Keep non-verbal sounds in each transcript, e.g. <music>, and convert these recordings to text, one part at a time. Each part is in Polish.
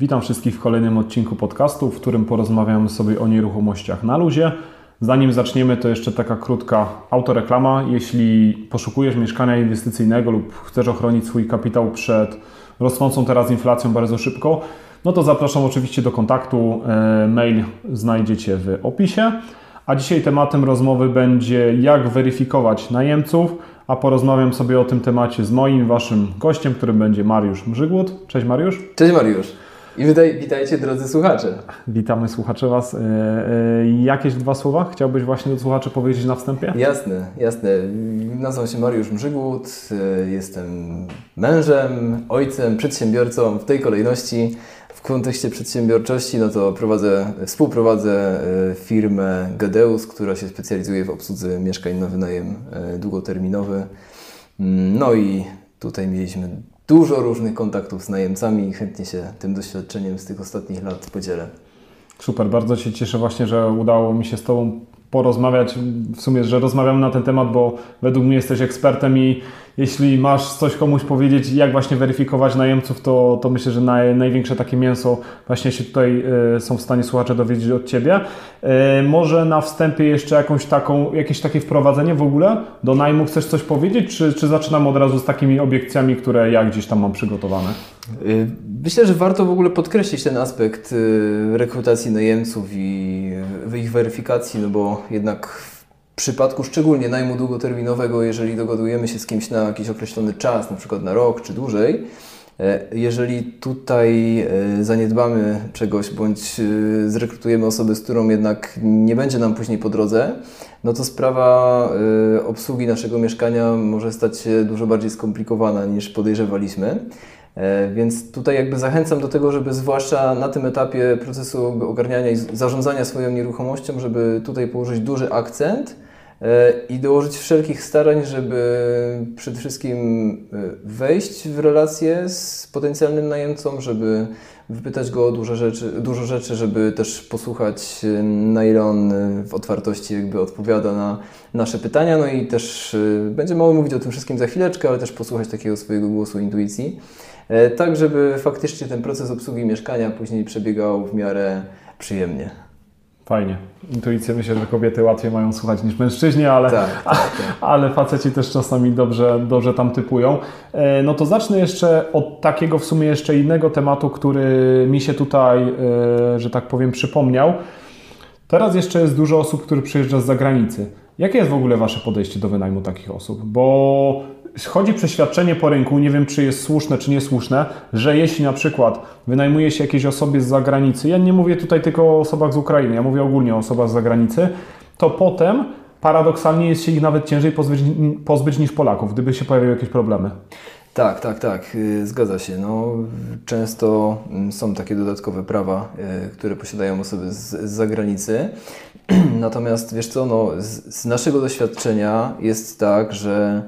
Witam wszystkich w kolejnym odcinku podcastu, w którym porozmawiamy sobie o nieruchomościach na luzie. Zanim zaczniemy, to jeszcze taka krótka autoreklama. Jeśli poszukujesz mieszkania inwestycyjnego lub chcesz ochronić swój kapitał przed rosnącą teraz inflacją bardzo szybko, no to zapraszam oczywiście do kontaktu. E, mail znajdziecie w opisie. A dzisiaj tematem rozmowy będzie jak weryfikować najemców, a porozmawiam sobie o tym temacie z moim, waszym gościem, którym będzie Mariusz Mrzygłód. Cześć Mariusz. Cześć Mariusz. I witaj, witajcie drodzy słuchacze. Witamy słuchacze Was. E, e, jakieś dwa słowa chciałbyś właśnie do słuchaczy powiedzieć na wstępie? Jasne, jasne. Nazywam się Mariusz Mrzygłód, e, jestem mężem, ojcem, przedsiębiorcą w tej kolejności. W kontekście przedsiębiorczości, no to prowadzę, współprowadzę firmę Gadeus, która się specjalizuje w obsłudze mieszkań na wynajem długoterminowy. Mm, no i tutaj mieliśmy dużo różnych kontaktów z najemcami i chętnie się tym doświadczeniem z tych ostatnich lat podzielę. Super, bardzo się cieszę właśnie, że udało mi się z Tobą porozmawiać. W sumie, że rozmawiamy na ten temat, bo według mnie jesteś ekspertem i jeśli masz coś komuś powiedzieć, jak właśnie weryfikować najemców, to, to myślę, że naj, największe takie mięso właśnie się tutaj y, są w stanie słuchacze dowiedzieć od Ciebie. Y, może na wstępie jeszcze jakąś taką, jakieś takie wprowadzenie w ogóle do najmu chcesz coś powiedzieć, czy, czy zaczynam od razu z takimi obiekcjami, które ja gdzieś tam mam przygotowane? Myślę, że warto w ogóle podkreślić ten aspekt rekrutacji najemców i ich weryfikacji, no bo jednak w przypadku szczególnie najmu długoterminowego, jeżeli dogadujemy się z kimś na jakiś określony czas, na przykład na rok czy dłużej, e, jeżeli tutaj e, zaniedbamy czegoś bądź e, zrekrutujemy osobę, z którą jednak nie będzie nam później po drodze, no to sprawa obsługi naszego mieszkania może stać się dużo bardziej skomplikowana niż podejrzewaliśmy. Więc tutaj jakby zachęcam do tego, żeby zwłaszcza na tym etapie procesu ogarniania i zarządzania swoją nieruchomością, żeby tutaj położyć duży akcent i dołożyć wszelkich starań, żeby przede wszystkim e, wejść w relację z potencjalnym najemcą, żeby wypytać go o dużo rzeczy, dużo rzeczy, żeby też posłuchać e, na ile on w otwartości jakby odpowiada na nasze pytania, no i też będziemy mówić o tym wszystkim za chwileczkę, ale też posłuchać takiego swojego głosu intuicji, tak żeby faktycznie ten proces obsługi mieszkania później przebiegał w miarę przyjemnie. Fajnie. Intuicję myślę, że kobiety łatwiej mają słuchać niż mężczyźni, ale, tak, tak, tak. <laughs> ale faceci też czasami dobrze, dobrze tam typują. E, no to zacznę jeszcze od takiego w sumie jeszcze innego tematu, który mi się tutaj, e, że tak powiem, przypomniał. Teraz jeszcze jest dużo osób, które przyjeżdża z zagranicy. Jakie jest w ogóle Wasze podejście do wynajmu takich osób? Bo chodzi przeświadczenie po rynku, nie wiem czy jest słuszne czy niesłuszne, że jeśli na przykład wynajmuje się jakiejś osobie z zagranicy, ja nie mówię tutaj tylko o osobach z Ukrainy, ja mówię ogólnie o osobach z zagranicy, to potem paradoksalnie jest się ich nawet ciężej pozbyć, pozbyć niż Polaków, gdyby się pojawiły jakieś problemy. Tak, tak, tak, y, zgadza się. No, często mm, są takie dodatkowe prawa, y, które posiadają osoby z, z zagranicy. <clears throat> Natomiast wiesz co, no, z, z naszego doświadczenia jest tak, że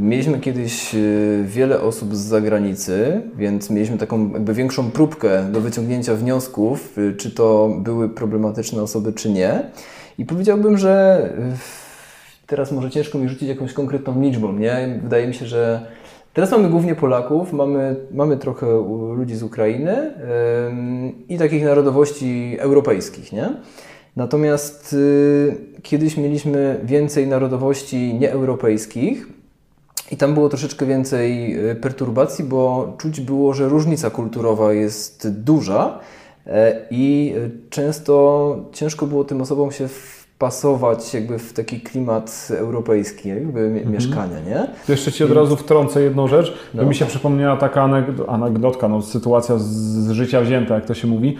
Mieliśmy kiedyś e, wiele osób z zagranicy, więc mieliśmy taką jakby większą próbkę do wyciągnięcia wniosków, e, czy to były problematyczne osoby, czy nie. I powiedziałbym, że e, teraz może ciężko mi rzucić jakąś konkretną liczbą, nie? Wydaje mi się, że teraz mamy głównie Polaków, mamy, mamy trochę ludzi z Ukrainy i takich narodowości europejskich, nie? Natomiast kiedyś mieliśmy więcej narodowości nieeuropejskich, i tam było troszeczkę więcej e, perturbacji, bo czuć było, że różnica kulturowa jest duża e, i e, często ciężko było tym osobom się wpasować jakby w taki klimat europejski jakby mhm. mieszkania, nie? Jeszcze Ci od razu wtrącę jedną rzecz, no. mi się przypomniała taka anegdotka, no, sytuacja z, z życia wzięta, jak to się mówi,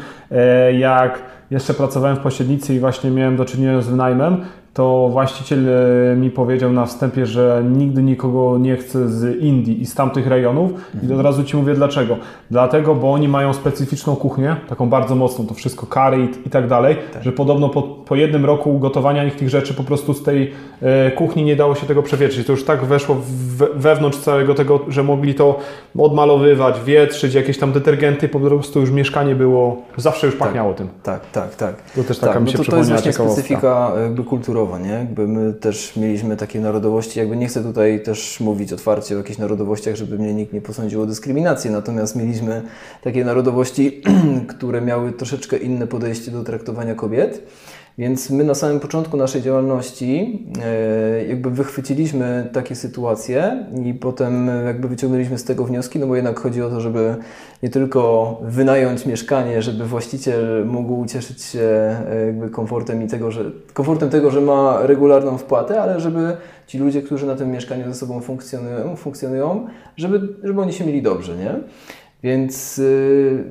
jak jeszcze pracowałem w pośrednicy i właśnie miałem do czynienia z wynajmem, to właściciel e, mi powiedział na wstępie, że nigdy nikogo nie chce z Indii i z tamtych rejonów. I od razu Ci mówię dlaczego. Dlatego, bo oni mają specyficzną kuchnię, taką bardzo mocną, to wszystko curry i tak dalej, tak. że podobno po, po jednym roku gotowania ich tych rzeczy po prostu z tej e, kuchni nie dało się tego przewietrzyć. To już tak weszło w, wewnątrz całego tego, że mogli to odmalowywać, wietrzyć, jakieś tam detergenty, po prostu już mieszkanie było, zawsze już pachniało tak, tym. Tak, tak, tak. To też taka tak, mi się no to, to jest właśnie specyfika jakby kulturowa kulturowa, nie? Jakby my też mieliśmy takie narodowości, jakby nie chcę tutaj też mówić otwarcie o jakichś narodowościach, żeby mnie nikt nie posądził o dyskryminację, natomiast mieliśmy takie narodowości, <clears throat> które miały troszeczkę inne podejście do traktowania kobiet. Więc my na samym początku naszej działalności e, jakby wychwyciliśmy takie sytuacje i potem jakby wyciągnęliśmy z tego wnioski, no bo jednak chodzi o to, żeby nie tylko wynająć mieszkanie, żeby właściciel mógł cieszyć się e, jakby komfortem i tego, że komfortem tego, że ma regularną wpłatę, ale żeby ci ludzie, którzy na tym mieszkaniu ze sobą funkcjonują, funkcjonują żeby, żeby oni się mieli dobrze, nie? Więc yy,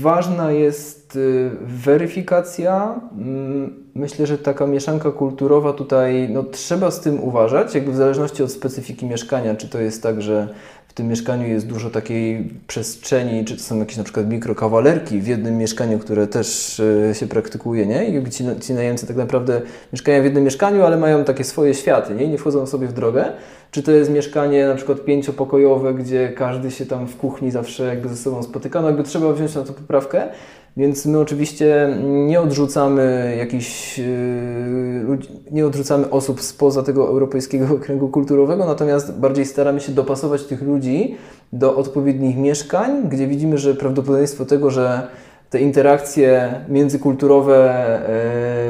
ważna jest y, weryfikacja. Mm, myślę, że taka mieszanka kulturowa tutaj, no trzeba z tym uważać, jakby w zależności od specyfiki mieszkania, czy to jest tak, że tym mieszkaniu jest dużo takiej przestrzeni, czy to są jakieś na przykład mikrokawalerki w jednym mieszkaniu, które też y, się praktykuje, nie? I ci, ci najemcy tak naprawdę mieszkają w jednym mieszkaniu, ale mają takie swoje światy, nie? I nie wchodzą sobie w drogę. Czy to jest mieszkanie na przykład pięciopokojowe, gdzie każdy się tam w kuchni zawsze jakby ze sobą spotyka, no jakby trzeba wziąć na to poprawkę, więc my oczywiście nie odrzucamy jakichś, yy, nie odrzucamy osób spoza tego europejskiego <laughs> kręgu kulturowego, natomiast bardziej staramy się dopasować tych ludzi do odpowiednich mieszkań, gdzie widzimy, że prawdopodobieństwo tego, że te interakcje międzykulturowe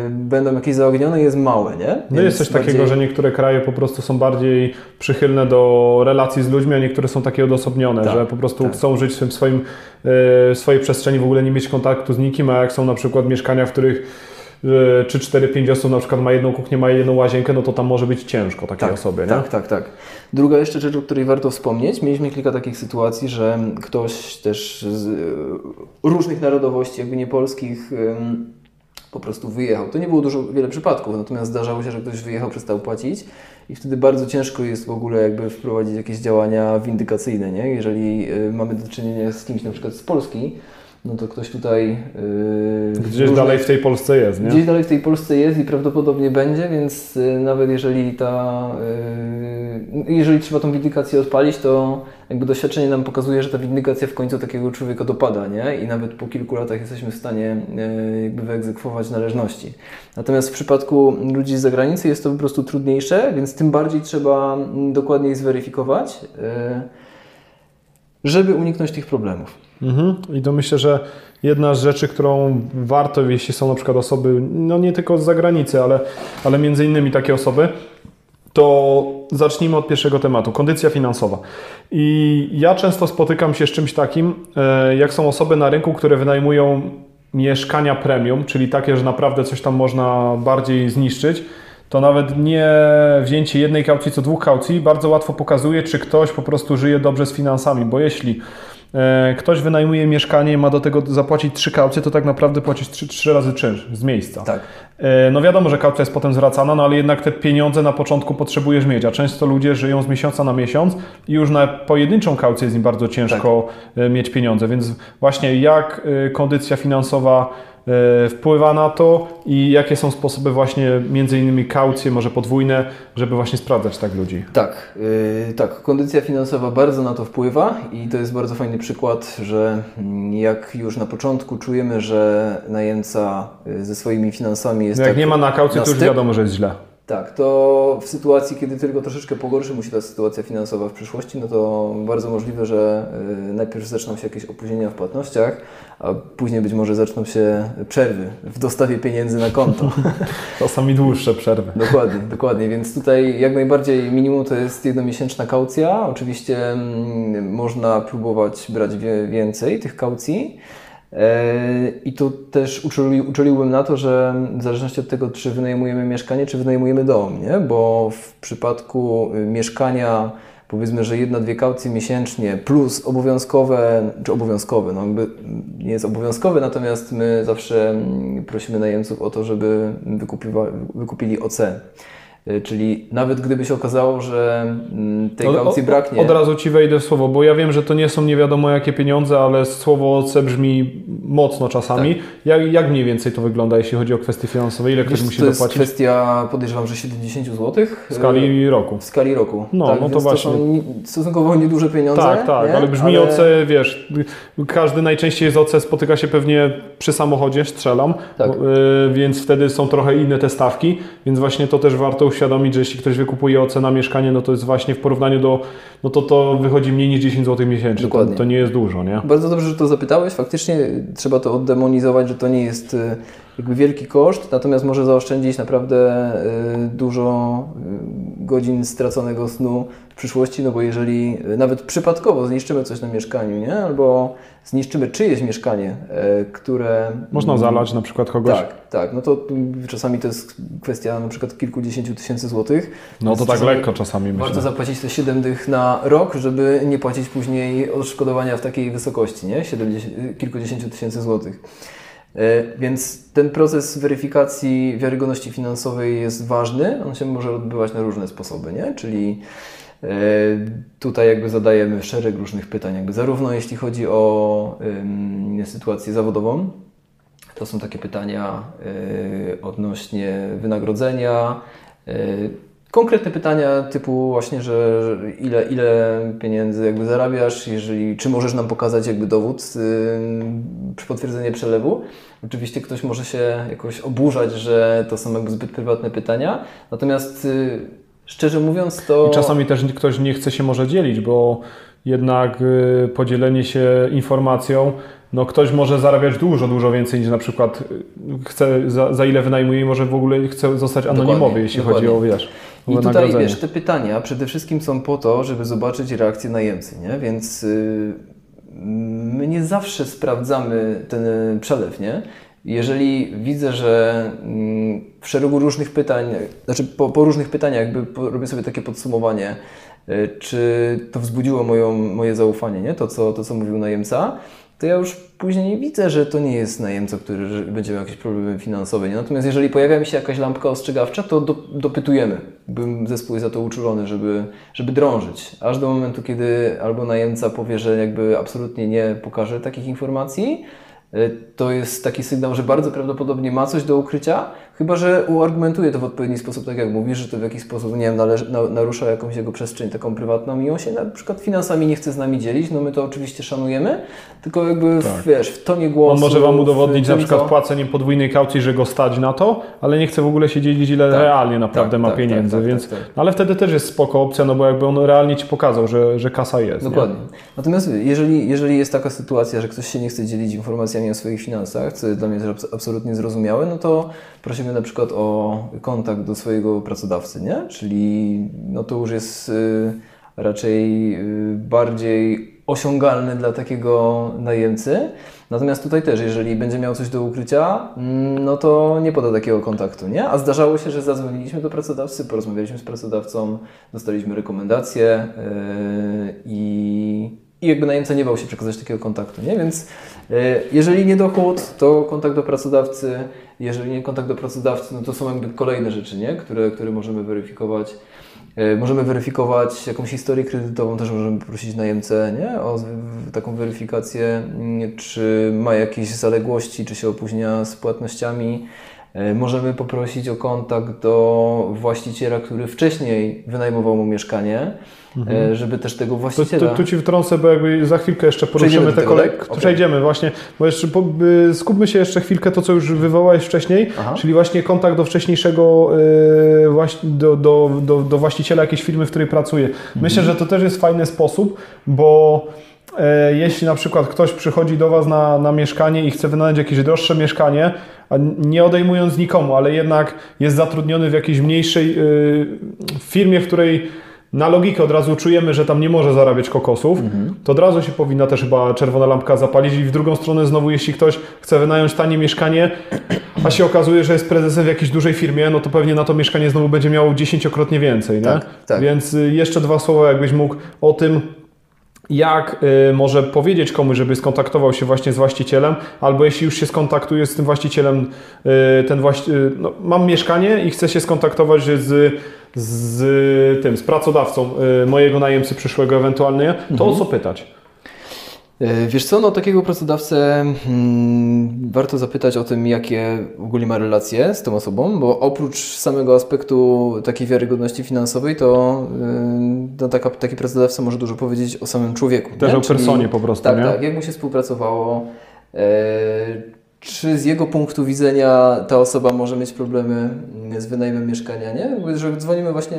e, będą jakieś zaognione, jest małe, nie? No jest coś bardziej... takiego, że niektóre kraje po prostu są bardziej przychylne do relacji z ludźmi, a niektóre są takie odosobnione, tak, że po prostu tak. chcą żyć w swoim, e, w swojej przestrzeni, w ogóle nie mieć kontaktu z nikim, a jak są na przykład mieszkania, w których czy 4-5 osób na przykład ma jedną kuchnię, ma jedną łazienkę, no to tam może być ciężko takiej tak, osobie, nie? Tak, tak, tak. Druga jeszcze rzecz, o której warto wspomnieć, mieliśmy kilka takich sytuacji, że ktoś też z różnych narodowości, jakby nie polskich, po prostu wyjechał. To nie było dużo, wiele przypadków, natomiast zdarzało się, że ktoś wyjechał, przestał płacić i wtedy bardzo ciężko jest w ogóle jakby wprowadzić jakieś działania windykacyjne, nie? Jeżeli y, mamy do czynienia z kimś na przykład z Polski, no to ktoś tutaj. Yy, gdzieś różne, dalej w tej Polsce jest, nie? Gdzieś dalej w tej Polsce jest i prawdopodobnie będzie, więc yy, nawet jeżeli ta. Yy, jeżeli trzeba tą windykację odpalić, to jakby doświadczenie nam pokazuje, że ta windykacja w końcu takiego człowieka dopada, nie? I nawet po kilku latach jesteśmy w stanie yy, jakby wyegzekwować należności. Natomiast w przypadku ludzi z zagranicy jest to po prostu trudniejsze, więc tym bardziej trzeba dokładniej zweryfikować, yy, żeby uniknąć tych problemów. Mhm. I to myślę, że jedna z rzeczy, którą warto, jeśli są na przykład osoby, no nie tylko z zagranicy, ale, ale między innymi takie osoby, to zacznijmy od pierwszego tematu kondycja finansowa. I ja często spotykam się z czymś takim, e, jak są osoby na rynku, które wynajmują mieszkania premium, czyli takie, że naprawdę coś tam można bardziej zniszczyć. To nawet nie wzięcie jednej kaucji, co dwóch kaucji bardzo łatwo pokazuje, czy ktoś po prostu żyje dobrze z finansami, bo jeśli E, ktoś wynajmuje mieszkanie i ma do tego zapłacić trzy kaucje, to tak naprawdę płacisz trzy, trzy razy czynsz z miejsca. Tak. E, no wiadomo, że kaucja jest potem zwracana, no ale jednak te pieniądze na początku potrzebujesz mieć, a często ludzie żyją z miesiąca na miesiąc i już na pojedynczą kaucję jest im bardzo ciężko tak. E, mieć pieniądze, więc właśnie jak kondycja finansowa wpływa na to i jakie są sposoby właśnie między innymi kaucje, może podwójne, żeby właśnie sprawdzać tak ludzi? Tak, yy, tak, kondycja finansowa bardzo na to wpływa i to jest bardzo fajny przykład, że jak już na początku czujemy, że najemca y, ze swoimi finansami jest no Jak tak nie ma na kaucję, to już wiadomo, że jest źle. Tak, to w sytuacji, kiedy tylko troszeczkę pogorszy mu się ta sytuacja finansowa w przyszłości, no to bardzo możliwe, że y, najpierw zaczną się jakieś opóźnienia w płatnościach, a później być może zaczną się przerwy w dostawie pieniędzy na konto. <laughs> Czasami dłuższe przerwy. Dokładnie, dokładnie. Więc tutaj jak najbardziej minimum to jest jednomiesięczna kaucja. Oczywiście mm, można próbować brać więcej tych kaucji. I tu też uczuli, uczuliłbym na to, że w zależności od tego, czy wynajmujemy mieszkanie, czy wynajmujemy dom, nie? bo w przypadku y, mieszkania powiedzmy, że jedna, dwie kaucje miesięcznie plus obowiązkowe, czy obowiązkowe, no jakby nie jest obowiązkowe, natomiast my zawsze mm, prosimy najemców o to, żeby wykupili OC. Y, czyli nawet gdyby się okazało, że mm, tej kaucji braknie. Od razu Ci wejdę w słowo, bo ja wiem, że to nie są nie wiadomo jakie pieniądze, ale słowo OC brzmi mocno czasami. Tak. Jak, jak mniej więcej to wygląda, jeśli chodzi o kwestie finansowe? Ile ktoś musi to dopłacić? To jest kwestia, podejrzewam, że 70 zł. W skali roku. W skali roku. No, tak, no to właśnie. To są stosunkowo nieduże pieniądze. Tak, tak, nie? ale brzmi ale... OC, wiesz, każdy najczęściej z OC spotyka się pewnie przy samochodzie, strzelam, tak. yy, więc wtedy są trochę inne te stawki, więc właśnie to też warto uświadomić, że jeśli ktoś wykupuje OC na mieszkanie, no to jest właśnie w porównaniu do, no to to wychodzi mniej niż 10 zł miesięcznie. Dokładnie. To, to nie jest dużo, nie? Bardzo dobrze, że to zapytałeś. Faktycznie trzeba to oddemonizować, że to nie jest y, jakby wielki koszt, natomiast może zaoszczędzić naprawdę y, dużo y, godzin straconego snu w przyszłości, no bo jeżeli nawet przypadkowo zniszczymy coś na mieszkaniu, nie? Albo zniszczymy czyjeś mieszkanie, które... Można zalać na przykład kogoś? Tak, tak. No to czasami to jest kwestia na przykład kilkudziesięciu tysięcy złotych. No to tak lekko czasami myślę. Warto zapłacić te 7 dych na rok, żeby nie płacić później odszkodowania w takiej wysokości, nie? 70, kilkudziesięciu tysięcy złotych. E, więc ten proces weryfikacji wiarygodności finansowej jest ważny. On się może odbywać na różne sposoby, nie? Czyli e, tutaj jakby zadajemy szereg różnych pytań, jakby zarówno jeśli chodzi o sytuację zawodową, to są takie pytania e, odnośnie wynagrodzenia, konkretne pytania typu właśnie, że ile, ile pieniędzy jakby zarabiasz, jeżeli, czy możesz nam pokazać jakby dowód przy potwierdzeniu przelewu. Oczywiście ktoś może się jakoś oburzać, że to są jakby zbyt prywatne pytania, natomiast y, szczerze mówiąc to... I czasami też ktoś nie chce się może dzielić, bo jednak y, podzielenie się informacją no ktoś może zarabiać dużo, dużo więcej niż na przykład y, chce, za, za ile wynajmuje i może w ogóle chce zostać anonimowy, dokładnie, jeśli dokładnie. chodzi o, wiesz, I tutaj, wiesz, te pytania przede wszystkim są po to, żeby zobaczyć reakcję najemcy, nie? Więc yy, my nie zawsze sprawdzamy ten przelew, nie? Jeżeli widzę, że mm, w szeregu różnych pytań, znaczy po, po różnych pytaniach jakby robię sobie takie podsumowanie, y, czy to wzbudziło moją, moje zaufanie, nie? To, co, to, co mówił najemca, to ja już później widzę, że to nie jest najemca, który będzie miał jakieś problemy finansowe. Nie? Natomiast jeżeli pojawia mi się jakaś lampka ostrzegawcza, to do, dopytujemy. Bym zespół jest za to uczulony, żeby, żeby drążyć. Aż do momentu, kiedy albo najemca powie, że jakby absolutnie nie pokaże takich informacji, to jest taki sygnał, że bardzo prawdopodobnie ma coś do ukrycia, Chyba, że uargumentuje to w odpowiedni sposób, tak jak mówisz, że to w jakiś sposób, nie wiem, należy, na, narusza jakąś jego przestrzeń taką prywatną i on się na przykład finansami nie chce z nami dzielić, no my to oczywiście szanujemy, tylko jakby, tak. w, wiesz, w tonie głosu. On może Wam udowodnić na przykład co... płaceniem podwójnej kaucji, że go stać na to, ale nie chce w ogóle się dzielić, ile tak. realnie naprawdę tak, ma tak, pieniędzy, tak, tak, więc, ale wtedy też jest spoko opcja, no bo jakby on realnie Ci pokazał, że, że kasa jest. Dokładnie. Nie? Natomiast jeżeli, jeżeli jest taka sytuacja, że ktoś się nie chce dzielić informacjami o swoich finansach, co dla mnie jest absolutnie zrozumiałe, no to prosimy na przykład o kontakt do swojego pracodawcy, nie? Czyli no to już jest y, raczej y, bardziej osiągalny dla takiego najemcy. Natomiast tutaj też, jeżeli będzie miał coś do ukrycia, mm, no to nie poda takiego kontaktu, nie? A zdarzało się, że zadzwoniliśmy do pracodawcy, porozmawialiśmy z pracodawcą, dostaliśmy rekomendacje yy, i, i jakby najemca nie bał się przekazać takiego kontaktu, nie? Więc jeżeli nie dochód, to kontakt do pracodawcy, jeżeli nie kontakt do pracodawcy, no to są jakby kolejne rzeczy, nie? Które, które możemy weryfikować. E, możemy weryfikować jakąś historię kredytową, też możemy poprosić najemcę nie? o taką weryfikację, mm, czy ma jakieś zaległości, czy się opóźnia z płatnościami. E, możemy poprosić o kontakt do właściciela, który wcześniej wynajmował mu mieszkanie, mhm. E, żeby też tego właściciela... Tu, tu, Ci wtrącę, bo jakby za chvilkę jeszcze poruszymy te kolejne... Tak? Okay. Przejdziemy właśnie, bo jeszcze po, skupmy się jeszcze chwilkę to, co już wywołałeś wcześniej, Aha. czyli właśnie kontakt do wcześniejszego, yy, do, do, do, do właściciela jakiejś firmy, w której pracuje. Myślę, mhm. że to też jest fajny sposób, bo jeśli na przykład ktoś przychodzi do Was na, na mieszkanie i chce wynająć jakieś droższe mieszkanie, nie odejmując nikomu, ale jednak jest zatrudniony w jakiejś mniejszej firmie, w której na logikę od razu czujemy, że tam nie może zarabiać kokosów, mhm. to od razu się powinna też chyba czerwona lampka zapalić i w drugą stronę znowu, jeśli ktoś chce wynająć tanie mieszkanie, a się okazuje, że jest prezesem w jakiejś dużej firmie, no to pewnie na to mieszkanie znowu będzie miało dziesięciokrotnie więcej, nie? Tak, tak. Więc y, jeszcze dwa słowa jakbyś mógł o tym, jak y, może powiedzieć komuś, żeby skontaktował się właśnie z właścicielem, albo jeśli już się skontaktuje z tym właścicielem, y, ten właści y, no, mam mieszkanie i chcę się skontaktować z, z tym, z pracodawcą mojego najemcy przyszłego ewentualnie, to mhm. o co pytać? E, wiesz co, no takiego pracodawcę hmm, warto zapytać o tym, jakie ogólnie ma relacje z tą osobą, bo oprócz samego aspektu takiej wiarygodności finansowej, to yy, no, taka, taki pracodawca może dużo powiedzieć o samym człowieku. Też nie? o personie Czyli, po prostu, Tak, nie? tak, jak mu się współpracowało, yy, czy z jego punktu widzenia ta osoba może mieć problemy z wynajmem mieszkania, nie? Że dzwonimy właśnie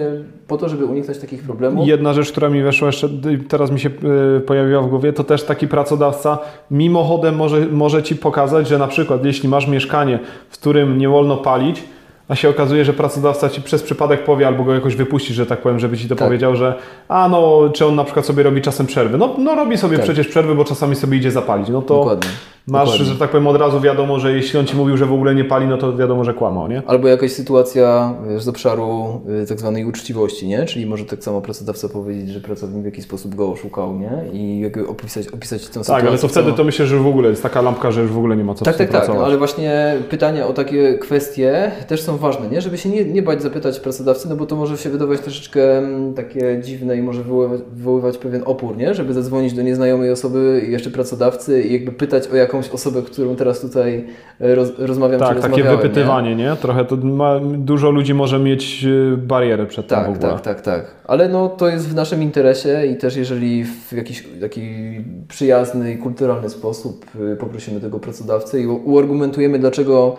po to, żeby uniknąć takich problemów. Jedna rzecz, która mi weszła jeszcze, teraz mi się y, pojawiła w głowie, to też taki pracodawca mimochodem może, może Ci pokazać, że na przykład jeśli masz mieszkanie, w którym nie wolno palić, a się okazuje, że pracodawca ci przez przypadek powie albo go jakoś wypuści, że tak powiem, żeby ci to tak. powiedział, że a no, czy on na przykład sobie robi czasem przerwy. No, no robi sobie tak. przecież przerwy, bo czasami sobie idzie zapalić. No to Dokładnie. Masz, Dokładnie. że tak powiem, od razu wiadomo, że jeśli on ci mówił, że w ogóle nie pali, no to wiadomo, że kłamał, nie? Albo jakaś sytuacja z obszaru y, tak zwanej uczciwości, nie? Czyli może tak samo pracodawca powiedzieć, że pracownik w jakiś sposób go oszukał, nie? I jakby opisać, opisać tę sytuację. Tak, ale to wtedy to myślę, że w ogóle jest taka lampka, że już w ogóle nie ma co Tak, tak, tak, ale właśnie pytania o takie kwestie też są ważne, nie? Żeby się nie, nie bać zapytać pracodawcy, no bo to może się wydawać troszeczkę mm, takie dziwne i może wywoływać, wywoływać pewien opór, nie? Żeby zadzwonić do nieznajomej osoby jeszcze pracodawcy i jakby pytać o jakąś osobę, którą teraz tutaj e, roz, rozmawiam Tak, takie wypytywanie, nie? nie? Trochę to ma, dużo ludzi może mieć e, barierę przed tak, tym w ogóle. Tak, tak, tak. Ale no to jest w naszym interesie i też jeżeli w jakiś taki przyjazny i kulturalny sposób e, poprosimy tego pracodawcę i uargumentujemy, dlaczego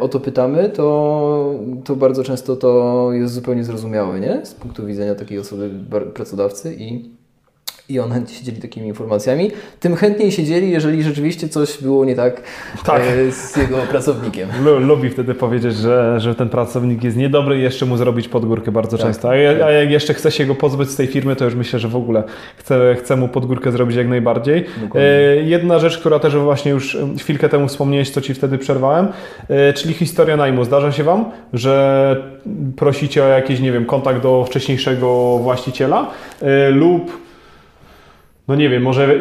o to pytamy, to, to bardzo często to jest zupełnie zrozumiałe, nie? Z punktu widzenia takiej osoby, pracodawcy i i on chętnie się dzieli takimi informacjami. Tym chętniej się dzieli, jeżeli rzeczywiście coś było nie tak, tak. E, z jego pracownikiem. Lubi wtedy powiedzieć, że, że ten pracownik jest niedobry i jeszcze mu zrobić podgórkę bardzo tak, często. A, a, jak jeszcze chce się go pozbyć z tej firmy, to już myślę, że w ogóle chce, chce mu podgórkę zrobić jak najbardziej. E, jedna rzecz, która też właśnie już chwilkę temu wspomniałeś, co Ci wtedy przerwałem, e, czyli historia najmu. Zdarza się Wam, że prosicie o jakiś, nie wiem, kontakt do wcześniejszego właściciela e, lub no nie wiem, może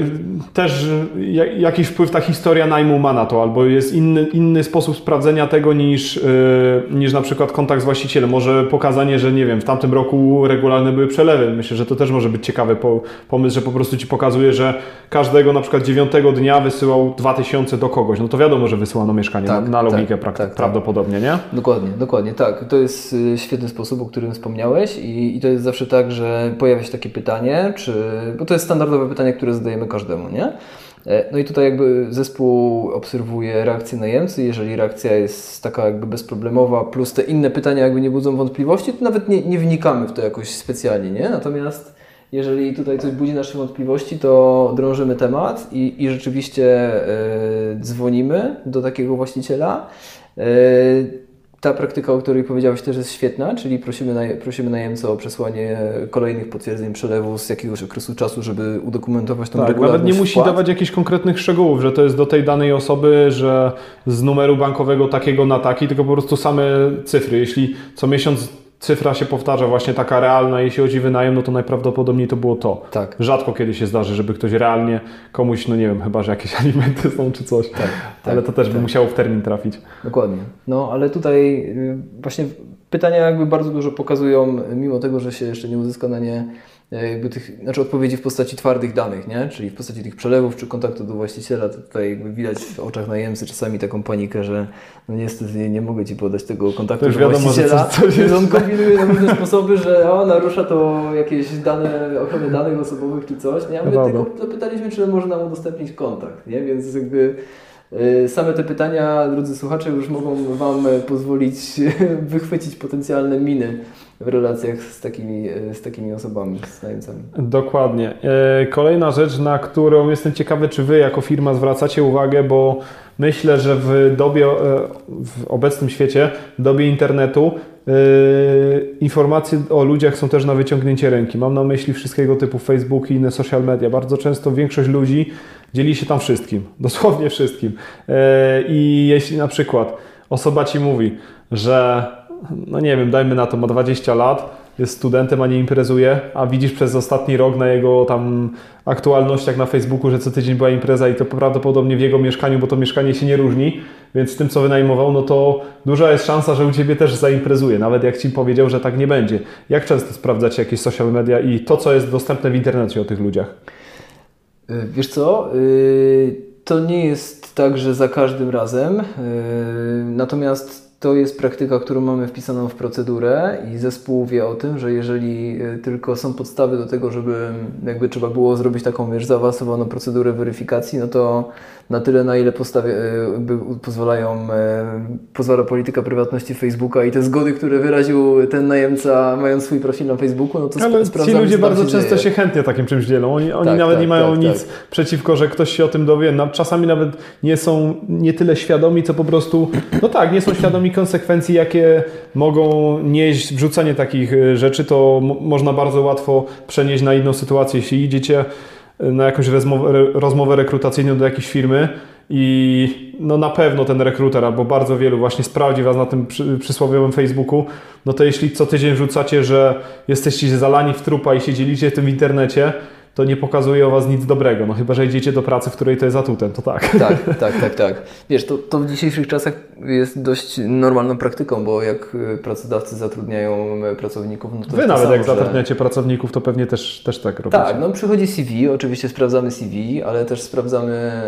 też jakiś wpływ ta historia najmu ma na to, albo jest inny, inny sposób sprawdzenia tego niż, yy, niż na przykład kontakt z właścicielem. Może pokazanie, że nie wiem, w tamtym roku regularne były przelewy. Myślę, że to też może być ciekawy pomysł, że po prostu Ci pokazuje, że każdego na przykład dziewiątego dnia wysyłał 2000 do kogoś. No to wiadomo, że wysyłano mieszkanie tak, na, na logikę tak, tak, prawdopodobnie, nie? Dokładnie, dokładnie, tak. To jest y, świetny sposób, o którym wspomniałeś i, i to jest zawsze tak, że pojawia się takie pytanie, czy, bo to jest standardowe pytanie, które zadajemy każdemu, nie? E, no i tutaj jakby zespół obserwuje reakcję najemcy. Jeżeli reakcja jest taka jakby bezproblemowa, plus te inne pytania jakby nie budzą wątpliwości, to nawet nie, nie wnikamy w to jakoś specjalnie, nie? Natomiast jeżeli tutaj coś budzi nasze wątpliwości, to drążymy temat i, i rzeczywiście yy, dzwonimy do takiego właściciela. Yy, ta praktyka, o której powiedziałeś, też jest świetna, czyli prosimy, naj, prosimy najemcę o przesłanie kolejnych potwierdzeń przelewu z jakiegoś okresu czasu, żeby udokumentować tą tak, Nawet nie musi wpłat. dawać jakichś konkretnych szczegółów, że to jest do tej danej osoby, że z numeru bankowego takiego na taki, tylko po prostu same cyfry. Jeśli co miesiąc cyfra się powtarza, właśnie taka realna, jeśli chodzi o wynajem, no to najprawdopodobniej to było to. Tak. Rzadko kiedy się zdarzy, żeby ktoś realnie komuś, no nie wiem, chyba, że jakieś <laughs> alimenty są czy coś, tak, ale tak, to też by tak. musiało w termin trafić. Dokładnie. No ale tutaj y, właśnie pytania jakby bardzo dużo pokazują, mimo tego, że się jeszcze nie uzyska na nie jakby tych, znaczy odpowiedzi w postaci twardych danych, nie? czyli w postaci tych przelewów czy kontaktu do właściciela, to tutaj jakby widać w oczach najemcy czasami taką panikę, że no niestety nie, mogę Ci podać tego kontaktu do właściciela. Coś, coś on kombinuje na różne sposoby, że o, narusza to jakieś dane, ochronę danych osobowych czy coś, nie? A my tylko zapytaliśmy, czy może nam udostępnić kontakt, nie? więc jakby e, Same te pytania, drodzy słuchacze, już mogą Wam pozwolić <laughs> wychwycić potencjalne miny w relacjach z takimi, z takimi osobami, z najemcami. Dokładnie. E, kolejna rzecz, na którą jestem ciekawy, czy Wy jako firma zwracacie uwagę, bo myślę, że w dobie, e, w obecnym świecie, w dobie internetu, e, informacje o ludziach są też na wyciągnięcie ręki. Mam na myśli wszystkiego typu Facebook i inne social media. Bardzo często większość ludzi dzieli się tam wszystkim, <laughs> dosłownie wszystkim. I jeśli na przykład osoba Ci mówi, że no nie wiem, dajmy na to, ma 20 lat, jest studentem, a nie imprezuje, a widzisz przez ostatni rok na jego tam aktualnościach na Facebooku, że co tydzień była impreza i to prawdopodobnie w jego mieszkaniu, bo to mieszkanie się nie różni, więc z tym, co wynajmował, no to duża jest szansa, że u Ciebie też zaimprezuje, nawet jak Ci powiedział, że tak nie będzie. Jak często sprawdzacie jakieś social media i to, co jest dostępne w internecie o tych ludziach? Wiesz co? To nie jest tak, że za każdym razem. Natomiast to jest praktyka, którą mamy wpisaną w procedurę i zespół wie o tym, że jeżeli e, tylko są podstawy do tego, żeby jakby trzeba było zrobić taką wiesz, zaawansowaną procedurę weryfikacji, no to na tyle, na ile postawie, e, pozwalają, e, pozwala polityka prywatności Facebooka i te zgody, które wyraził ten najemca, mając swój profil na Facebooku, no to Ale ci ludzie bardzo często dzieje. się chętnie takim czymś dzielą. Oni, oni tak, nawet tak, nie mają tak, nic tak. przeciwko, że ktoś się o tym dowie. Czasami nawet nie są nie tyle świadomi, co po prostu, no tak, nie są świadomi konsekwencji, jakie mogą nieść wrzucanie takich e, rzeczy, to można bardzo łatwo przenieść na inną sytuację. Jeśli idziecie na jakąś rozmowę, rozmowę rekrutacyjną do jakiejś firmy i no na pewno ten rekruter albo bardzo wielu właśnie sprawdzi Was na tym przy, przysłowiowym Facebooku, no to jeśli co tydzień wrzucacie, że jesteście zalani w trupa i się dzielicie tym w internecie, to nie pokazuje o Was nic dobrego. No chyba, że idziecie do pracy, w której to jest atutem, to tak. Tak, tak, tak, tak. Wiesz, to, to w dzisiejszych czasach jest dość normalną praktyką, bo jak y, pracodawcy zatrudniają y, pracowników, no to Wy nawet samo, jak że... zatrudniacie pracowników, to pewnie też, też tak robicie. Tak, no przychodzi CV, oczywiście sprawdzamy CV, ale też sprawdzamy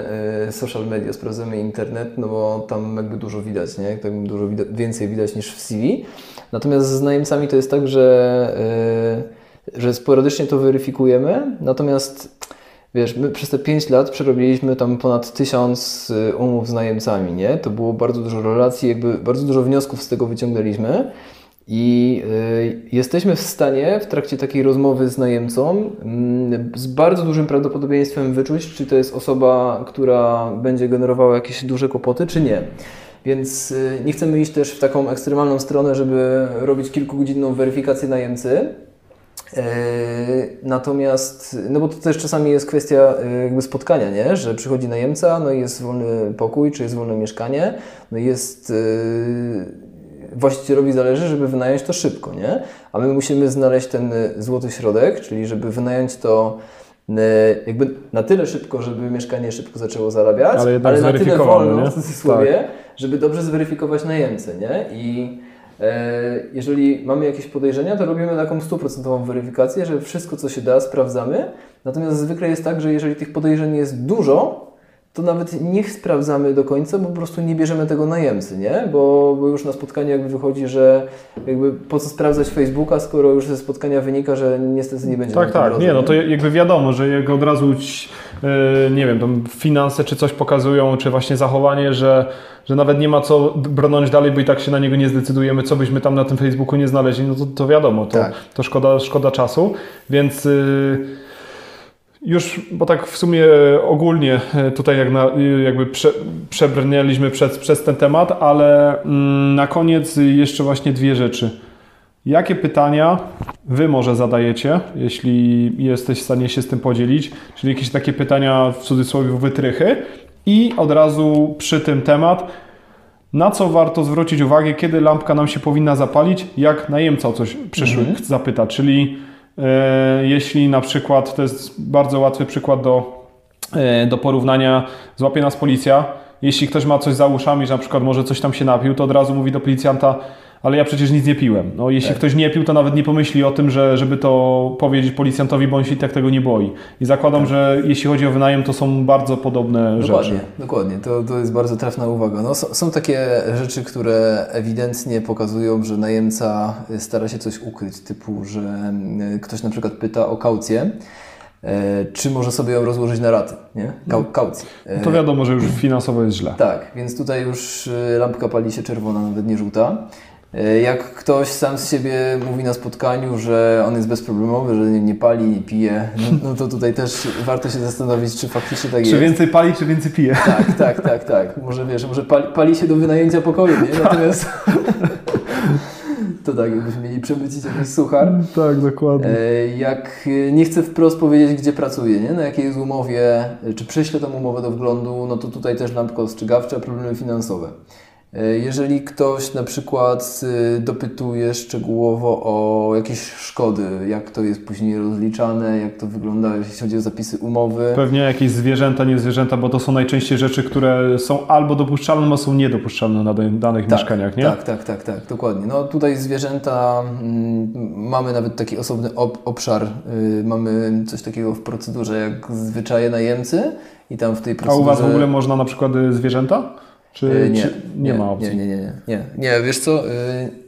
y, social media, sprawdzamy internet, no bo tam jakby dużo widać, nie? Tam dużo widać, więcej widać niż w CV. Natomiast z najemcami to jest tak, że że sporadycznie to weryfikujemy, natomiast wiesz, my przez te 5 lat przerobiliśmy tam ponad tysiąc y, umów z najemcami, nie? To było bardzo dużo relacji, jakby bardzo dużo wniosków z tego wyciągnęliśmy i y, jesteśmy w stanie w trakcie takiej rozmowy z najemcą y, z bardzo dużym prawdopodobieństwem wyczuć, czy to jest osoba, która będzie generowała jakieś duże kłopoty, czy nie. Więc y, nie chcemy iść też w taką ekstremalną stronę, żeby robić kilkugodzinną weryfikację najemcy, natomiast, no bo to też czasami jest kwestia e, jakby spotkania, nie? że przychodzi najemca, no i jest wolny pokój, czy jest wolne mieszkanie, no i jest e, właścicielowi zależy, żeby wynająć to szybko, nie? A my musimy znaleźć ten złoty środek, czyli żeby wynająć to jakby na tyle szybko, żeby mieszkanie szybko zaczęło zarabiać, ale, ale na tyle wolno, nie? w cudzysłowie, tak. żeby dobrze zweryfikować najemcę, nie? I E, jeżeli mamy jakieś podejrzenia, to robimy taką stuprocentową weryfikację, że wszystko, co się da, sprawdzamy. Natomiast zwykle jest tak, że jeżeli tych podejrzeń jest dużo, to nawet nie sprawdzamy do końca, bo po prostu nie bierzemy tego najemcy, nie? Bo, bo już na spotkaniu jakby wychodzi, że jakby po co sprawdzać Facebooka, skoro już ze spotkania wynika, że niestety nie będzie. Tak, tak, drodze, nie, no to jakby wiadomo, że jak od razu, yy, nie wiem, tam finanse czy coś pokazują, czy właśnie zachowanie, że że nawet nie ma co brnąć dalej, bo i tak się na niego nie zdecydujemy, co byśmy tam na tym Facebooku nie znaleźli, no to, to wiadomo, to, tak. to szkoda, szkoda czasu, więc... Yy, już, bo tak w sumie ogólnie e, tutaj jak na, jakby prze, przebrnęliśmy przez, przez ten temat, ale mm, na koniec jeszcze właśnie dwie rzeczy. Jakie pytania Wy może zadajecie, jeśli jesteś w stanie się z tym podzielić? Czyli jakieś takie pytania w cudzysłowie wytrychy. I od razu przy tym temat, na co warto zwrócić uwagę, kiedy lampka nam się powinna zapalić, jak najemca o coś przyszły mhm. zapyta. Czyli e, jeśli na przykład, to jest bardzo łatwy przykład do, e, do porównania, złapie nas policja, jeśli ktoś ma coś za uszami, że na przykład może coś tam się napił, to od razu mówi do policjanta, ale ja przecież nic nie piłem. No, jeśli tak. ktoś nie pił, to nawet nie pomyśli o tym, że, żeby to powiedzieć policjantowi, bo on się tak tego nie boi. I zakładam, tak. że jeśli chodzi o wynajem, to są bardzo podobne dokładnie, rzeczy. Dokładnie, to, to jest bardzo trafna uwaga. No, są, są takie rzeczy, które ewidentnie pokazują, że najemca stara się coś ukryć, typu, że mm, ktoś na przykład pyta o kaucję, e, czy może sobie ją rozłożyć na raty, nie? Kau no. kaucję. No to wiadomo, że już finansowo jest źle. Tak, więc tutaj już e, lampka pali się czerwona, nawet nie żółta. E, jak ktoś sam z siebie mówi na spotkaniu, że on jest bezproblemowy, że nie, nie pali, nie pije, no, no, to tutaj też warto się zastanowić, czy faktycznie tak czy jest. Czy więcej pali, czy więcej pije. Tak, tak, tak, tak. Może wiesz, może pali, pali się do wynajęcia pokoju, nie? Tak. Natomiast to tak, jakbyśmy mieli przemycić jakiś suchar. Tak, dokładnie. E, jak nie chcę wprost powiedzieć, gdzie pracuje, nie? na jakiej jest umowie, czy prześlę tą umowę do wglądu, no to tutaj też lampka ostrzegawcza, problemy finansowe. E, jeżeli ktoś na przykład y, dopytuje szczegółowo o jakieś szkody, jak to jest później rozliczane, jak to wygląda, jeśli chodzi o zapisy umowy. Pewnie jakieś zwierzęta, nie zwierzęta, bo to są najczęściej rzeczy, które są albo dopuszczalne, albo są niedopuszczalne na danych tak, mieszkaniach, nie? Tak, tak, tak, tak, dokładnie. No tutaj zwierzęta, mm, mamy nawet taki osobny ob obszar, y, mamy coś takiego w procedurze jak zwyczaje najemcy i tam w tej procedurze... A u Was w ogóle można na przykład y, zwierzęta? Czy, E, nie, czy nie, nie, ma opcji? Nie, nie, nie, nie, nie, wiesz co, yy,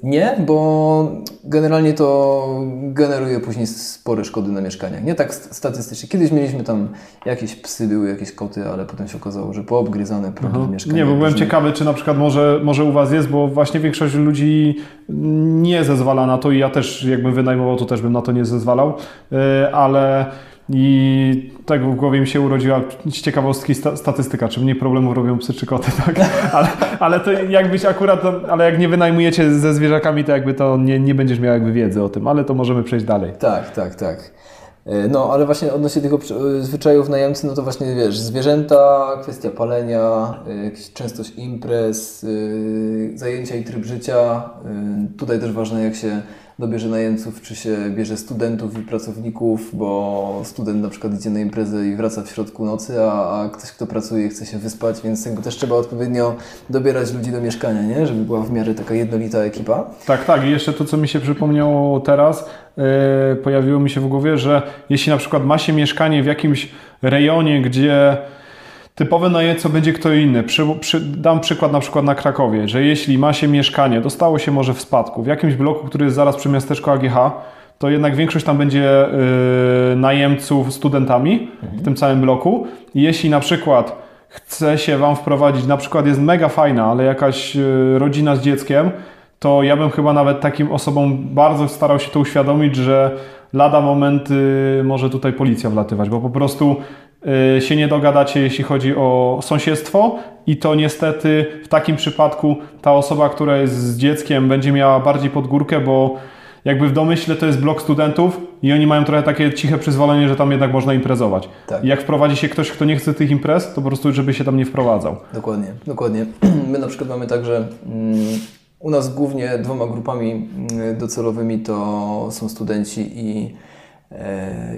nie, bo generalnie to generuje później spore szkody na mieszkaniach. Nie tak statystycznie. Kiedyś mieliśmy tam jakieś psy, były jakieś koty, ale potem się okazało, że poobgryzane progi mieszkania. Nie, bo byłem ciekawy, czy na przykład może, może u Was jest, bo właśnie większość ludzi nie zezwala na to i ja też jakbym wynajmował, to też bym na to nie zezwalał, yy, ale i tak w głowie mi się urodziła z ciekawostki sta statystyka, czy mniej problemów robią psy czy koty, <laughs> tak? Ale, ale to jakbyś akurat, ale jak nie wynajmujecie ze zwierzakami, to jakby to nie, nie będziesz miał jakby wiedzy o tym, ale to możemy przejść dalej. Tak, tak, tak. E, No, ale właśnie odnośnie tych obsz- zwyczajów najemcy, no to właśnie wiesz, zwierzęta, kwestia palenia, jakaś częstość imprez, zajęcia i tryb życia. Tutaj też ważne, jak się dobierze najemców, czy się bierze studentów i pracowników, bo student na przykład idzie na imprezę i wraca w środku nocy, a, a ktoś, kto pracuje, chce się wyspać, więc jakby też trzeba odpowiednio dobierać ludzi do mieszkania, nie? Żeby była w miarę taka jednolita ekipa. Tak, tak. I jeszcze to, co mi się przypomniało teraz, yy, pojawiło mi się w głowie, że jeśli na przykład ma się mieszkanie w jakimś rejonie, gdzie typowy najemca będzie kto inny. Przy, przy, dam przykład na przykład na Krakowie, że jeśli ma się mieszkanie, dostało się może w spadku, w jakimś bloku, który jest zaraz przy miasteczku AGH, to jednak większość tam będzie yy, najemców studentami w tym całym bloku. Jeśli na przykład chce się Wam wprowadzić, na przykład jest mega fajna, ale jakaś yy, rodzina z dzieckiem, to ja bym chyba nawet takim osobom bardzo starał się to uświadomić, że lada moment yy, może tutaj policja wlatywać, bo po prostu się nie dogadacie, jeśli chodzi o sąsiedztwo i to niestety w takim przypadku ta osoba, która jest z dzieckiem będzie miała bardziej pod górkę, bo jakby w domyśle to jest blok studentów i oni mają trochę takie ciche przyzwolenie, że tam jednak można imprezować. Tak. I jak wprowadzi się ktoś, kto nie chce tych imprez, to po prostu żeby się tam nie wprowadzał. Dokładnie, dokładnie. <clears throat> My na przykład mamy tak, że mm, u nas głównie dwoma grupami mm, docelowymi to są studenci i,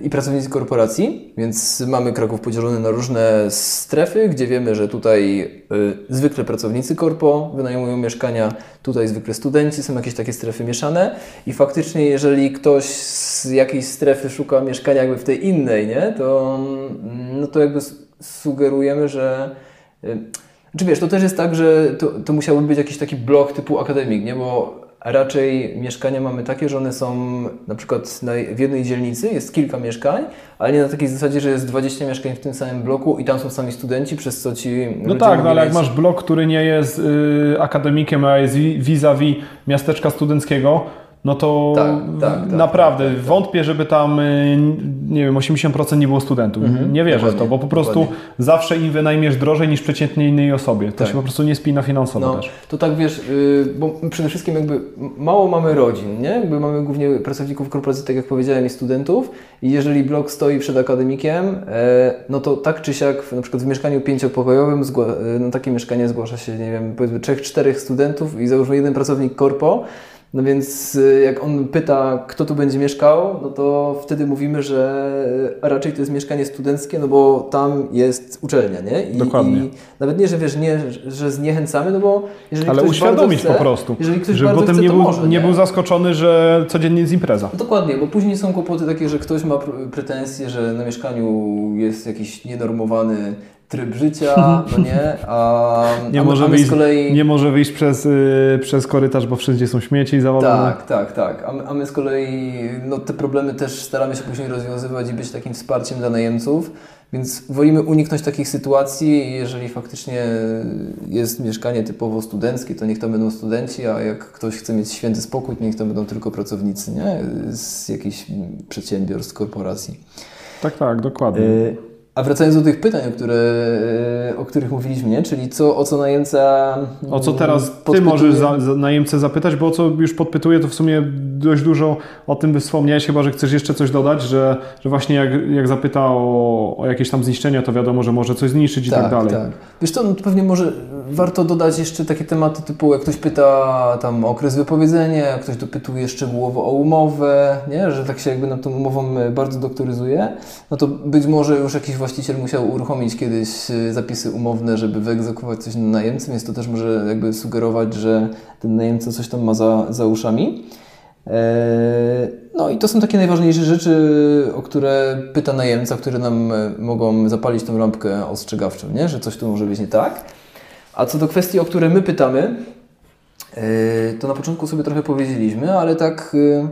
i pracownicy korporacji, więc mamy Kraków podzielony na różne strefy, gdzie wiemy, że tutaj y, zwykle pracownicy korpo wynajmują mieszkania, tutaj zwykle studenci, są jakieś takie strefy mieszane i faktycznie jeżeli ktoś z jakiejś strefy szuka mieszkania jakby w tej innej, nie, to, mm, no to jakby sugerujemy, że czy wiesz, to też jest tak, że to, to musiałby być jakiś taki blok typu akademik, nie? Bo raczej mieszkania mamy takie, że one są na przykład w jednej dzielnicy jest kilka mieszkań, ale nie na takiej zasadzie, że jest 20 mieszkań w tym samym bloku i tam są sami studenci, przez co ci. No tak, no ale jak masz blok, który nie jest y, akademikiem, a jest vis-a-vis miasteczka studenckiego, no to Tak, tak, tak, naprawdę tak, tak, tak. wątpię, żeby tam, y, nie wiem, 80% nie było studentów. Nie wierzę w to, Mhm. bo po prostu dokładnie. zawsze im wynajmiesz drożej niż przeciętnej innej osobie. To Tak. się po prostu nie spina finansowo No, też. to tak wiesz, yy, bo przede wszystkim jakby mało mamy rodzin, nie? Jakby mamy głównie pracowników korporacji, tak jak powiedziałem, i studentów i jeżeli blok stoi przed akademikiem, e, no to tak czy siak, w- na przykład w mieszkaniu pięciopokojowym zgła- e, na takie mieszkanie zgłasza się, nie wiem, powiedzmy trzech, czterech studentów i załóżmy jeden pracownik korpo, no więc y, jak on pyta, kto tu będzie mieszkał, no to wtedy mówimy, że a raczej to jest mieszkanie studenckie, no bo tam jest uczelnia, nie? I, Dokładnie. I nawet nie, że wiesz, nie, że zniechęcamy, no bo jeżeli Ale ktoś uświadomić chce, po prostu, jeżeli ktoś żeby potem chce, nie, był, może, nie był zaskoczony, że codziennie jest impreza. Dokładnie, bo później są kłopoty takie, że ktoś ma pr- pretensje, że na mieszkaniu jest jakiś nienormowany tryb życia, no <laughs> nie, a, Nie, a, może a my wyjść, z kolei... nie może wyjść przez, y, przez korytarz, bo wszędzie są śmieci zawalone. Tak, tak, tak. A my, a my z kolei no, te problemy też staramy się później rozwiązywać i być takim wsparciem dla najemców, więc wolimy uniknąć takich sytuacji i jeżeli faktycznie jest mieszkanie typowo studenckie, to niech to będą studenci, a jak ktoś chce mieć święty spokój, to niech to będą tylko pracownicy, nie? Z jakichś przedsiębiorstw, korporacji. tak, tak, dokładnie. Y, A wracając do tych pytań, o, które, y, o których mówiliśmy, nie? czyli co, o co najemca. O co teraz ty podpytuje? możesz za, za najemcę zapytać, bo o co już podpytuję, to w sumie dość dużo o tym wspomniałeś, chyba że chcesz jeszcze coś dodać, że, że właśnie jak, jak zapyta o, o jakieś tam zniszczenia, to wiadomo, że może coś zniszczyć i tak, dalej. Wiesz co, no to pewnie może warto dodać jeszcze takie tematy typu, jak ktoś pyta tam o okres wypowiedzenia, ktoś dopytuje szczegółowo o umowę, nie? że tak się jakby nad tą umową e, bardzo doktoryzuje, no to być może już jakiś właściciel musiał uruchomić kiedyś e, zapisy umowne, żeby wyegzekwować coś na najemcy, więc to też może jakby sugerować, że ten najemca coś tam ma za, za uszami. No i to są takie najważniejsze rzeczy, o które pyta najemca, które nam mogą zapalić tą lampkę ostrzegawczą, nie? że coś tu może być nie tak. A co do kwestii, o które my pytamy, e, to na początku sobie trochę powiedzieliśmy, ale tak e,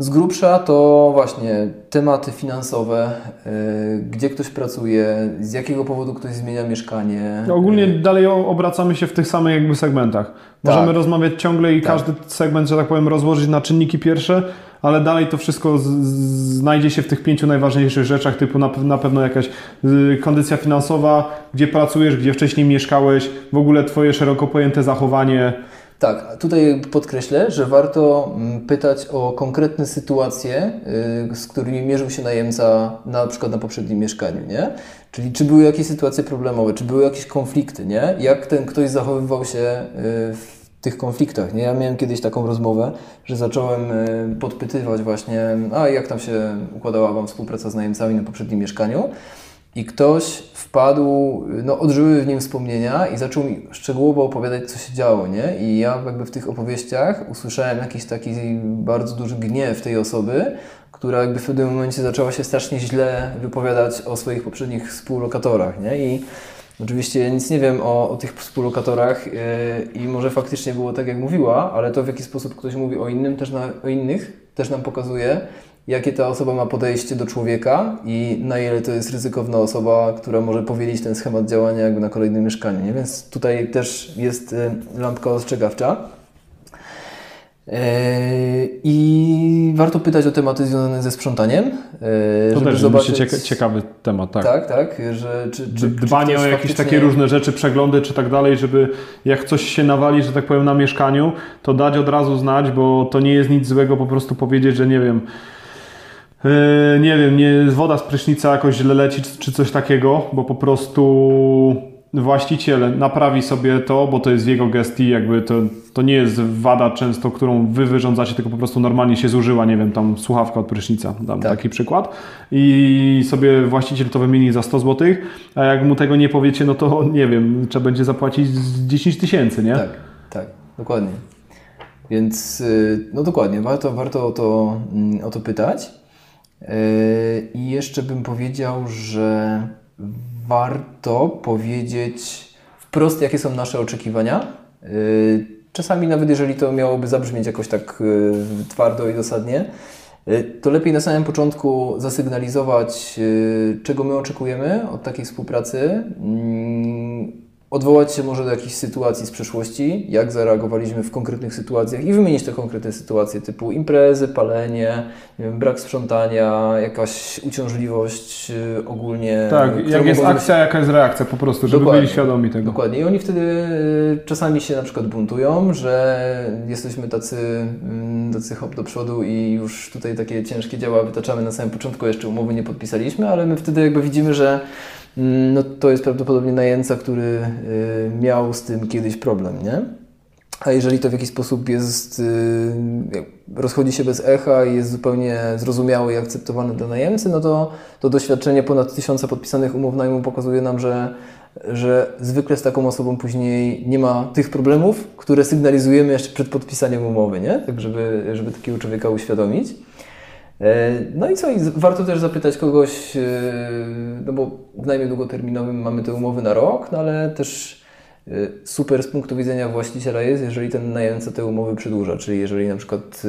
z grubsza to właśnie tematy finansowe, e, gdzie ktoś pracuje, z jakiego powodu ktoś zmienia mieszkanie. Ogólnie dalej obracamy się w tych samych jakby segmentach. Możemy tak. rozmawiać ciągle i tak. każdy segment, że tak powiem, rozłożyć na czynniki pierwsze, ale dalej to wszystko znajdzie się w tych pięciu najważniejszych rzeczach, typu na, na pewno jakaś y, kondycja finansowa, gdzie pracujesz, gdzie wcześniej mieszkałeś, w ogóle Twoje szeroko pojęte zachowanie. Tak, tutaj podkreślę, że warto mm, pytać o konkretne sytuacje, y, z którymi mierzył się najemca na przykład na poprzednim mieszkaniu, nie? Czyli czy były jakieś sytuacje problemowe, czy były jakieś konflikty, nie? Jak ten ktoś zachowywał się y, w tych konfliktach. Nie? Ja miałem kiedyś taką rozmowę, że zacząłem y, podpytywać właśnie, a jak tam się układała Wam współpraca z najemcami na poprzednim mieszkaniu i ktoś wpadł, no odżyły w nim wspomnienia i zaczął mi szczegółowo opowiadać, co się działo, nie? I ja jakby w tych opowieściach usłyszałem jakiś taki bardzo duży gniew tej osoby, która jakby w pewnym momencie zaczęła się strasznie źle wypowiadać o swoich poprzednich współlokatorach, nie? I Oczywiście nic nie wiem o, o tych współlokatorach yy, i może faktycznie było tak, jak mówiła, ale to w jaki sposób ktoś mówi o innym, też na, o innych, też nam pokazuje, jakie ta osoba ma podejście do człowieka i na ile to jest ryzykowna osoba, która może powielić ten schemat działania jakby na kolejnym mieszkaniu. Nie? Więc tutaj też jest yy, lampka ostrzegawcza. E, I warto pytać o tematy związane ze sprzątaniem. E, to też zobaczyć... ciekawy temat, tak. Tak, tak. Że, czy, czy, Dbanie czy o jakieś faktycznie... takie różne rzeczy, przeglądy czy tak dalej, żeby jak coś się nawali, że tak powiem, na mieszkaniu, to dać od razu znać, bo to nie jest nic złego po prostu powiedzieć, że nie wiem, e, nie wiem, nie, woda z prysznica jakoś źle leci czy coś takiego, bo po prostu właściciel naprawi sobie to, bo to jest w jego gestii, jakby to, to nie jest wada często, którą wy wyrządzacie, tylko po prostu normalnie się zużyła, nie wiem, tam słuchawka od prysznica, dam tak. taki przykład i sobie właściciel to wymieni za 100 zł, a jak mu tego nie powiecie, no to nie wiem, trzeba będzie zapłacić 10 tysięcy, nie? Tak, tak, dokładnie. Więc y, no dokładnie, warto, warto o, to, mm, o to pytać. Y, I jeszcze bym powiedział, że warto powiedzieć wprost, jakie są nasze oczekiwania. Y, czasami nawet jeżeli to miałoby zabrzmieć jakoś tak y, twardo i dosadnie, to lepiej na samym początku zasygnalizować, czego my oczekujemy od takiej współpracy mm, odwołać się może do jakichś sytuacji z przeszłości, jak zareagowaliśmy w konkretnych sytuacjach i wymienić te konkretne sytuacje typu imprezy, palenie, wiem, brak sprzątania, jakaś uciążliwość y, ogólnie. Tak, jak jest akcja, jaka jest reakcja po prostu, żeby Dokładnie. byli świadomi tego. Dokładnie i oni wtedy y, czasami się na przykład buntują, że jesteśmy tacy, mm, tacy hop do przodu i już tutaj takie ciężkie dzieła wytaczamy na samym początku, jeszcze umowy nie podpisaliśmy, ale my wtedy jakby widzimy, że no to jest prawdopodobnie najemca, który y, miał z tym kiedyś problem, nie? A jeżeli to w jakiś sposób jest, y, rozchodzi się bez echa i jest zupełnie zrozumiałe i akceptowane dla najemcy, no to, to doświadczenie ponad tysiąca podpisanych umów najmu pokazuje nam, że, że zwykle z taką osobą później nie ma tych problemów, które sygnalizujemy jeszcze przed podpisaniem umowy, nie? Tak, żeby, żeby takiego człowieka uświadomić. E, no i co, I warto też zapytać kogoś, e, no bo w najmie długoterminowym mamy te umowy na rok, no ale też e, super z punktu widzenia właściciela jest, jeżeli ten najemca te umowy przedłuża, czyli jeżeli na przykład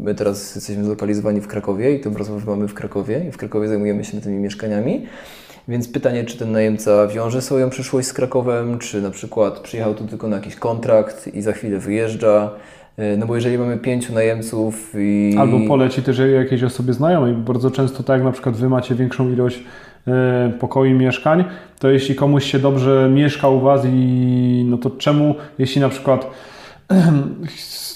my teraz jesteśmy zlokalizowani w Krakowie i tę Wrocław mamy w Krakowie i w Krakowie zajmujemy się tymi mieszkaniami, więc pytanie, czy ten najemca wiąże swoją przyszłość z Krakowem, czy na przykład przyjechał tu tylko na jakiś kontrakt i za chwilę wyjeżdża, no bo jeżeli mamy pięciu najemców i... Albo poleci też jakiejś osobie znajomej. Bardzo często tak jak na przykład Wy macie większą ilość e, pokoi mieszkań, to jeśli komuś się dobrze mieszka u Was i no to czemu, jeśli na przykład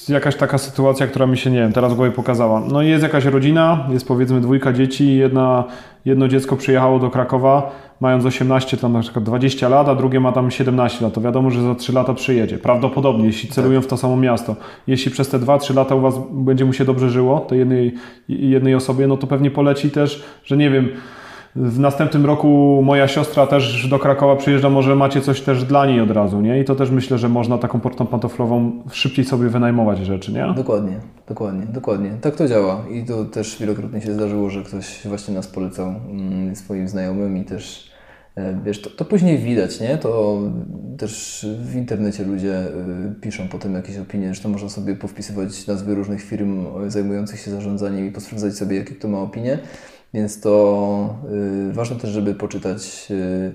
jakaś taka sytuacja, która mi się, nie wiem, teraz w głowie pokazała. No jest jakaś rodzina, jest powiedzmy dwójka dzieci, jedna, jedno dziecko przyjechało do Krakowa, mając 18, tam na przykład 20 lat, a drugie ma tam 17 lat, to wiadomo, że za 3 lata przyjedzie. Prawdopodobnie, jeśli celują w to samo miasto. Jeśli przez te 2-3 lata u Was będzie mu się dobrze żyło, tej jednej, jednej osobie, no to pewnie poleci też, że nie wiem, w następnym roku moja siostra też do Krakowa przyjeżdża, może macie coś też dla niej od razu, nie? I to też myślę, że można taką portą pantoflową szybciej sobie wynajmować rzeczy, nie? Dokładnie, dokładnie, dokładnie. Tak to działa i to też wielokrotnie się zdarzyło, że ktoś właśnie nas polecał mm, swoim znajomym i też e, Wiesz, to, to, później widać, nie? To też w internecie ludzie e, piszą potem jakieś opinie, zresztą można sobie powpisywać nazwy różnych firm zajmujących się zarządzaniem i posprawdzać sobie, jakie kto ma opinie. Więc to y, ważne też, żeby poczytać y,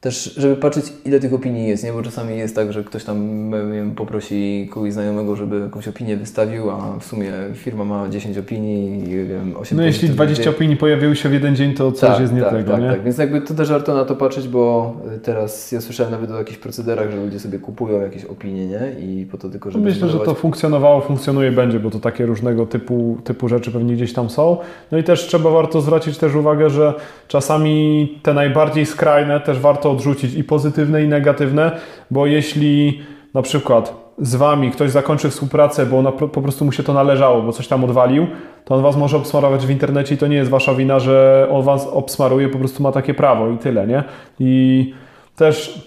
też, żeby patrzeć, ile tych opinii jest, nie? Bo czasami jest tak, że ktoś tam wiem, poprosi kogoś znajomego, żeby jakąś opinię wystawił, a w sumie firma ma 10 opinii i wiem, 8 No jeśli 20 opinii pojawiły się w jeden dzień, to coś tak, jest nie tak, tego, tak, nie? Tak, więc jakby to też warto na to patrzeć, bo teraz ja słyszałem nawet o jakichś procederach, że ludzie sobie kupują jakieś opinie, nie? I po to tylko, żeby Myślę, że to funkcjonowało, funkcjonuje będzie, bo to takie różnego typu, typu rzeczy pewnie gdzieś tam są. No i też trzeba warto zwrócić też uwagę, że czasami te najbardziej skrajne też warto odrzucić i pozytywne i negatywne, bo jeśli na przykład z Wami ktoś zakończy współpracę, bo ona, po prostu mu się to należało, bo coś tam odwalił, to on Was może obsmarować w internecie i to nie jest Wasza wina, że on Was obsmaruje, po prostu ma takie prawo i tyle, nie? I też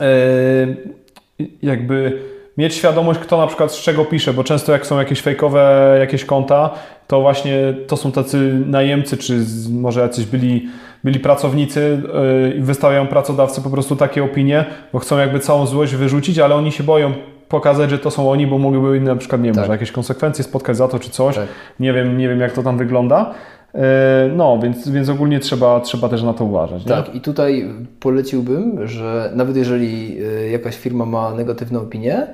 yy, jakby mieć świadomość, kto na przykład z czego pisze, bo często jak są jakieś fejkowe jakieś konta, to właśnie to są tacy najemcy, czy może jacyś byli, byli pracownicy yy, i wystawiają pracodawcy po prostu takie opinie, bo chcą jakby całą złość wyrzucić, ale oni się boją pokazać, że to są oni, bo mogłyby na przykład, nie wiem, tak. może jakieś konsekwencje spotkać za to, czy coś. Tak. Nie wiem, nie wiem jak to tam wygląda. Yy, no, więc, więc ogólnie trzeba, trzeba też na to uważać. Tak, nie? i tutaj poleciłbym, że nawet jeżeli yy, jakaś firma ma negatywną opinię,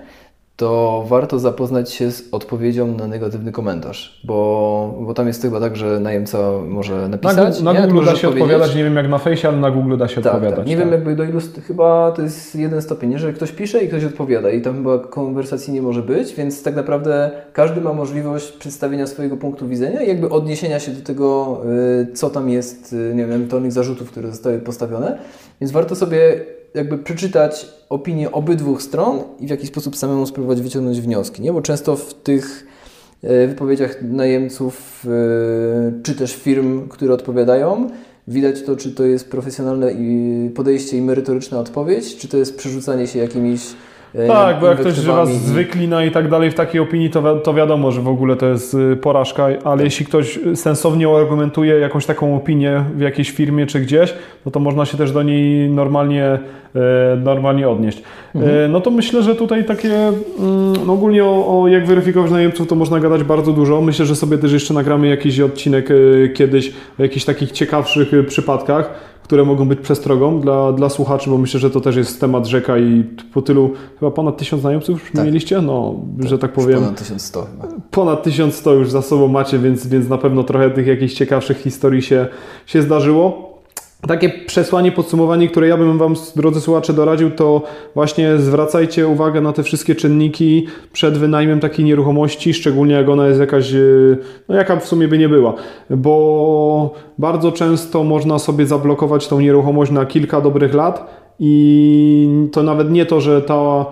to warto zapoznać się z odpowiedzią na negatywny komentarz, bo, bo tam jest chyba tak, że najemca może napisać. Na, na Google da się odpowiadać, nie wiem jak na fejsie, ale na Google da się tak, odpowiadać. Tak. Nie tak. wiem jakby do ilu, chyba to jest jeden stopień, że ktoś pisze i ktoś odpowiada i tam chyba konwersacji nie może być, więc tak naprawdę każdy ma możliwość przedstawienia swojego punktu widzenia i jakby odniesienia się do tego, y, co tam jest, y, nie wiem, ewentualnych zarzutów, które zostały postawione, więc warto sobie jakby przeczytać opinię obydwu stron i w jakiś sposób samemu spróbować wyciągnąć wnioski, nie? Bo często w tych e, wypowiedziach najemców e, czy też firm, które odpowiadają, widać to, czy to jest profesjonalne podejście i merytoryczna odpowiedź, czy to jest przerzucanie się jakimiś tak, bo jak ktoś was zwyklina i tak dalej w takiej opinii, to, wi to wiadomo, że w ogóle to jest y, porażka, ale tak. jeśli ktoś sensownie argumentuje jakąś taką opinię w jakiejś firmie czy gdzieś, no to można się też do niej normalnie, e, normalnie odnieść. E, mhm. No to myślę, że tutaj takie mm, no ogólnie o, o jak weryfikować najemców to można gadać bardzo dużo. Myślę, że sobie też jeszcze nagramy jakiś odcinek kiedyś o jakichś takich ciekawszych przypadkach które mogą być przestrogą dla, dla słuchaczy, bo myślę, że to też jest temat rzeka i po tylu, chyba ponad tysiąc znajomców już tak. mieliście? No, tak, że tak powiem. Ponad 1100 chyba. Ponad 1100 już za sobą macie, więc, więc na pewno trochę tych jakichś ciekawszych historii się, się zdarzyło. Takie przesłanie, podsumowanie, które ja bym Wam, drodzy słuchacze, doradził, to właśnie zwracajcie uwagę na te wszystkie czynniki przed wynajmem takiej nieruchomości, szczególnie jak ona jest jakaś, e, no jaka w sumie by nie była, bo bardzo często można sobie zablokować tą nieruchomość na kilka dobrych lat i to nawet nie to, że ta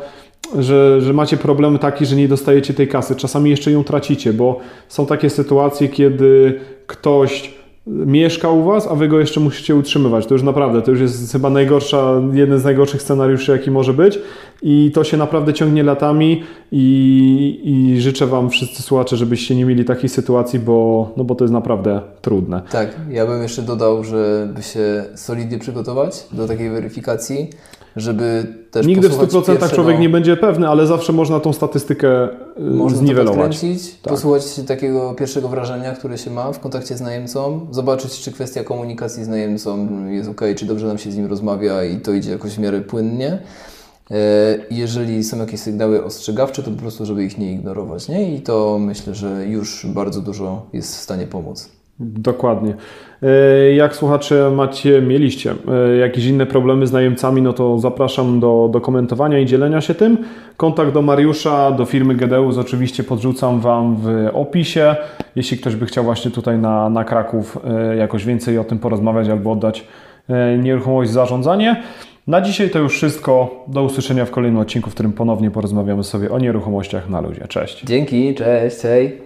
że, że macie problem taki, że nie dostajecie tej kasy. Czasami jeszcze ją tracicie, bo są takie sytuacje, kiedy ktoś mieszka u Was, a Wy go jeszcze musicie utrzymywać. To już naprawdę, to już jest chyba najgorsza, jeden z najgorszych scenariuszy, jaki może być i to się naprawdę ciągnie latami i, i życzę Wam wszyscy słuchacze, żebyście nie mieli takiej sytuacji, bo, no bo to jest naprawdę trudne. Tak, ja bym jeszcze dodał, żeby się solidnie przygotować do takiej weryfikacji, żeby też Nigdy w 100% pierwszego... człowiek nie będzie pewny, ale zawsze można tą statystykę y, można zniwelować. To tak. posłuchać takiego pierwszego wrażenia, które się ma w kontakcie z najemcą, zobaczyć, czy kwestia komunikacji z najemcą jest ok, czy dobrze nam się z nim rozmawia i to idzie jakoś w miarę płynnie. E, jeżeli są jakieś sygnały ostrzegawcze, to po prostu, żeby ich nie ignorować. Nie? I to myślę, że już bardzo dużo jest w stanie pomóc. Dokładnie. E, jak słuchacze macie, mieliście e, jakieś inne problemy z najemcami, no to zapraszam do, do komentowania i dzielenia się tym. Kontakt do Mariusza, do firmy Gedeus oczywiście podrzucam Wam w opisie. Jeśli ktoś by chciał właśnie tutaj na, na Kraków e, jakoś więcej o tym porozmawiać albo oddać nieruchomość zarządzanie. Na dzisiaj to już wszystko. Do usłyszenia w kolejnym odcinku, w którym ponownie porozmawiamy sobie o nieruchomościach na ludzie. Cześć. Dzięki, cześć, hej.